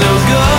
feels good.